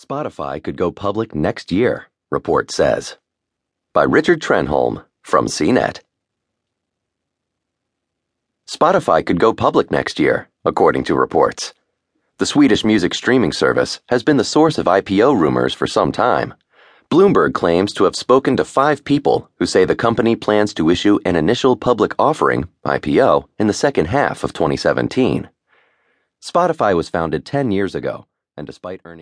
Spotify could go public next year, report says. By Richard Trenholm from CNET. Spotify could go public next year, according to reports. The Swedish music streaming service has been the source of IPO rumors for some time. Bloomberg claims to have spoken to five people who say the company plans to issue an initial public offering, IPO, in the second half of 2017. Spotify was founded 10 years ago, and despite earning